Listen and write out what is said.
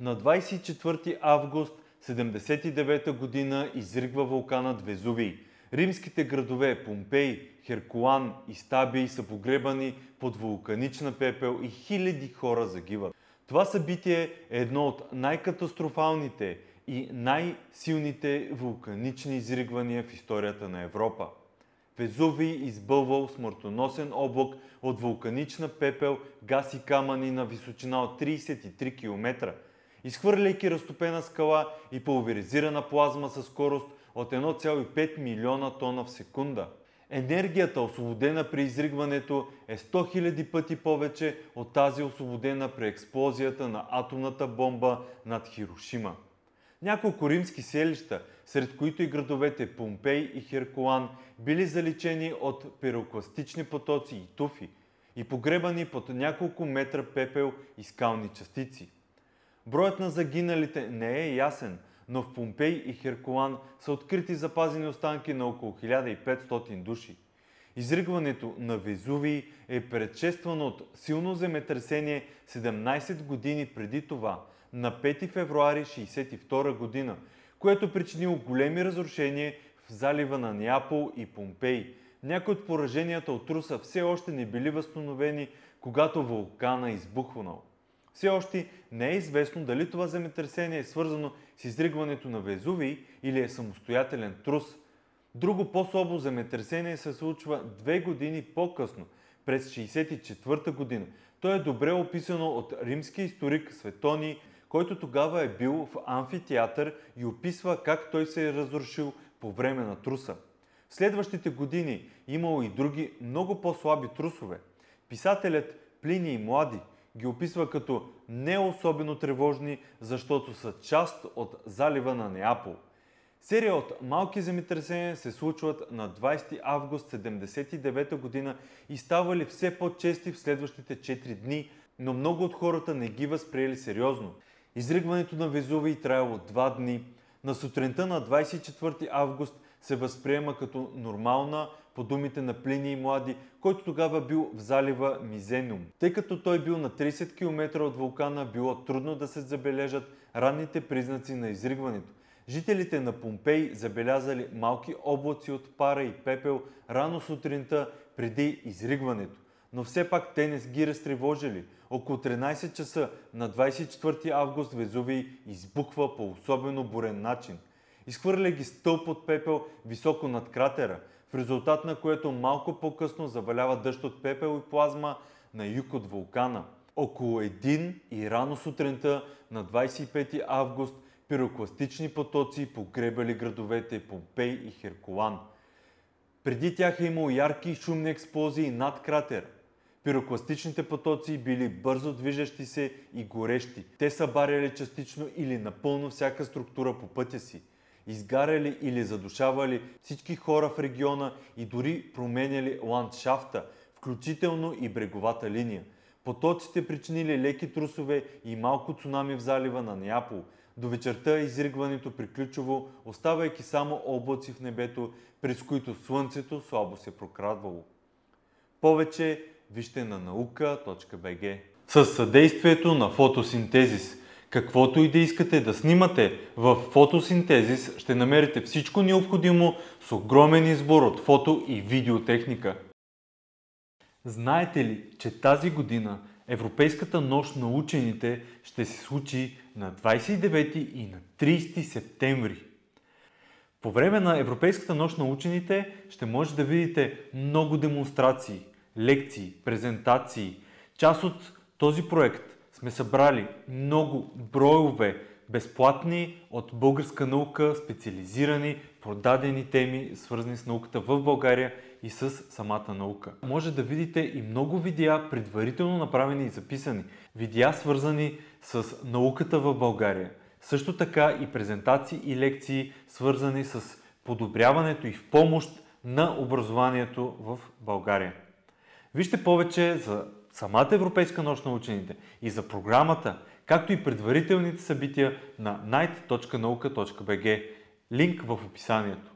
На 24 август 79 година изригва вулканът Везувий. Римските градове Помпей, Херкулан и Стабий са погребани под вулканична пепел и хиляди хора загиват. Това събитие е едно от най-катастрофалните и най-силните вулканични изригвания в историята на Европа. Везувий избълвал смъртоносен облак от вулканична пепел, газ и камъни на височина от 33 км, изхвърляйки разтопена скала и пулверизирана плазма със скорост от 1,5 милиона тона в секунда. Енергията, освободена при изригването, е 100 000 пъти повече от тази освободена при експлозията на атомната бомба над Хирошима. Няколко римски селища, сред които и градовете Помпей и Херкулан, били заличени от пирокластични потоци и туфи и погребани под няколко метра пепел и скални частици. Броят на загиналите не е ясен, но в Помпей и Херкулан са открити запазени останки на около 1500 души. Изригването на Везувий е предшествано от силно земетресение 17 години преди това, на 5 февруари 1962 година, което причинило големи разрушения в залива на Неапол и Помпей. Някои от пораженията от Руса все още не били възстановени, когато вулкана избухванал. Все още не е известно дали това земетресение е свързано с изригването на Везувий или е самостоятелен трус. Друго по-слабо земетресение се случва две години по-късно, през 1964 година. То е добре описано от римски историк Светони, който тогава е бил в амфитеатър и описва как той се е разрушил по време на труса. В следващите години имало и други много по-слаби трусове. Писателят Плиний Млади ги описва като не особено тревожни, защото са част от залива на Неапол. Серия от малки земетресения се случват на 20 август 1979 година и ставали все по-чести в следващите 4 дни, но много от хората не ги възприели сериозно. Изригването на Везувий траяло 2 дни. На сутринта на 24 август се възприема като нормална, по думите на Плини и Млади, който тогава бил в залива Мизенум. Тъй като той бил на 30 км от вулкана, било трудно да се забележат ранните признаци на изригването. Жителите на Помпей забелязали малки облаци от пара и пепел рано сутринта преди изригването. Но все пак те не ги разтревожили. Около 13 часа на 24 август Везувий избухва по особено бурен начин. Изхвърля ги стълб от пепел високо над кратера, в резултат на което малко по-късно завалява дъжд от пепел и плазма на юг от вулкана. Около един и рано сутринта на 25 август пирокластични потоци погребали градовете Помпей и Херкулан. Преди тях е имало ярки и шумни експлозии над кратера. Пирокластичните потоци били бързо движещи се и горещи. Те са баряли частично или напълно всяка структура по пътя си. Изгаряли или задушавали всички хора в региона и дори променяли ландшафта, включително и бреговата линия. Потоците причинили леки трусове и малко цунами в залива на Неапол. До вечерта изригването приключило, оставайки само облаци в небето, през които слънцето слабо се прокрадвало. Повече вижте на наука.bg. С съдействието на фотосинтезис. Каквото и да искате да снимате в фотосинтезис, ще намерите всичко необходимо с огромен избор от фото и видеотехника. Знаете ли, че тази година Европейската нощ на учените ще се случи на 29 и на 30 септември? По време на Европейската нощ на учените ще може да видите много демонстрации, лекции, презентации. Част от този проект сме събрали много броеве безплатни от българска наука, специализирани, продадени теми, свързани с науката в България и с самата наука. Може да видите и много видеа, предварително направени и записани. Видеа свързани с науката в България. Също така и презентации и лекции, свързани с подобряването и в помощ на образованието в България. Вижте повече за самата Европейска нощ на учените и за програмата, както и предварителните събития на night.nauka.bg. Линк в описанието.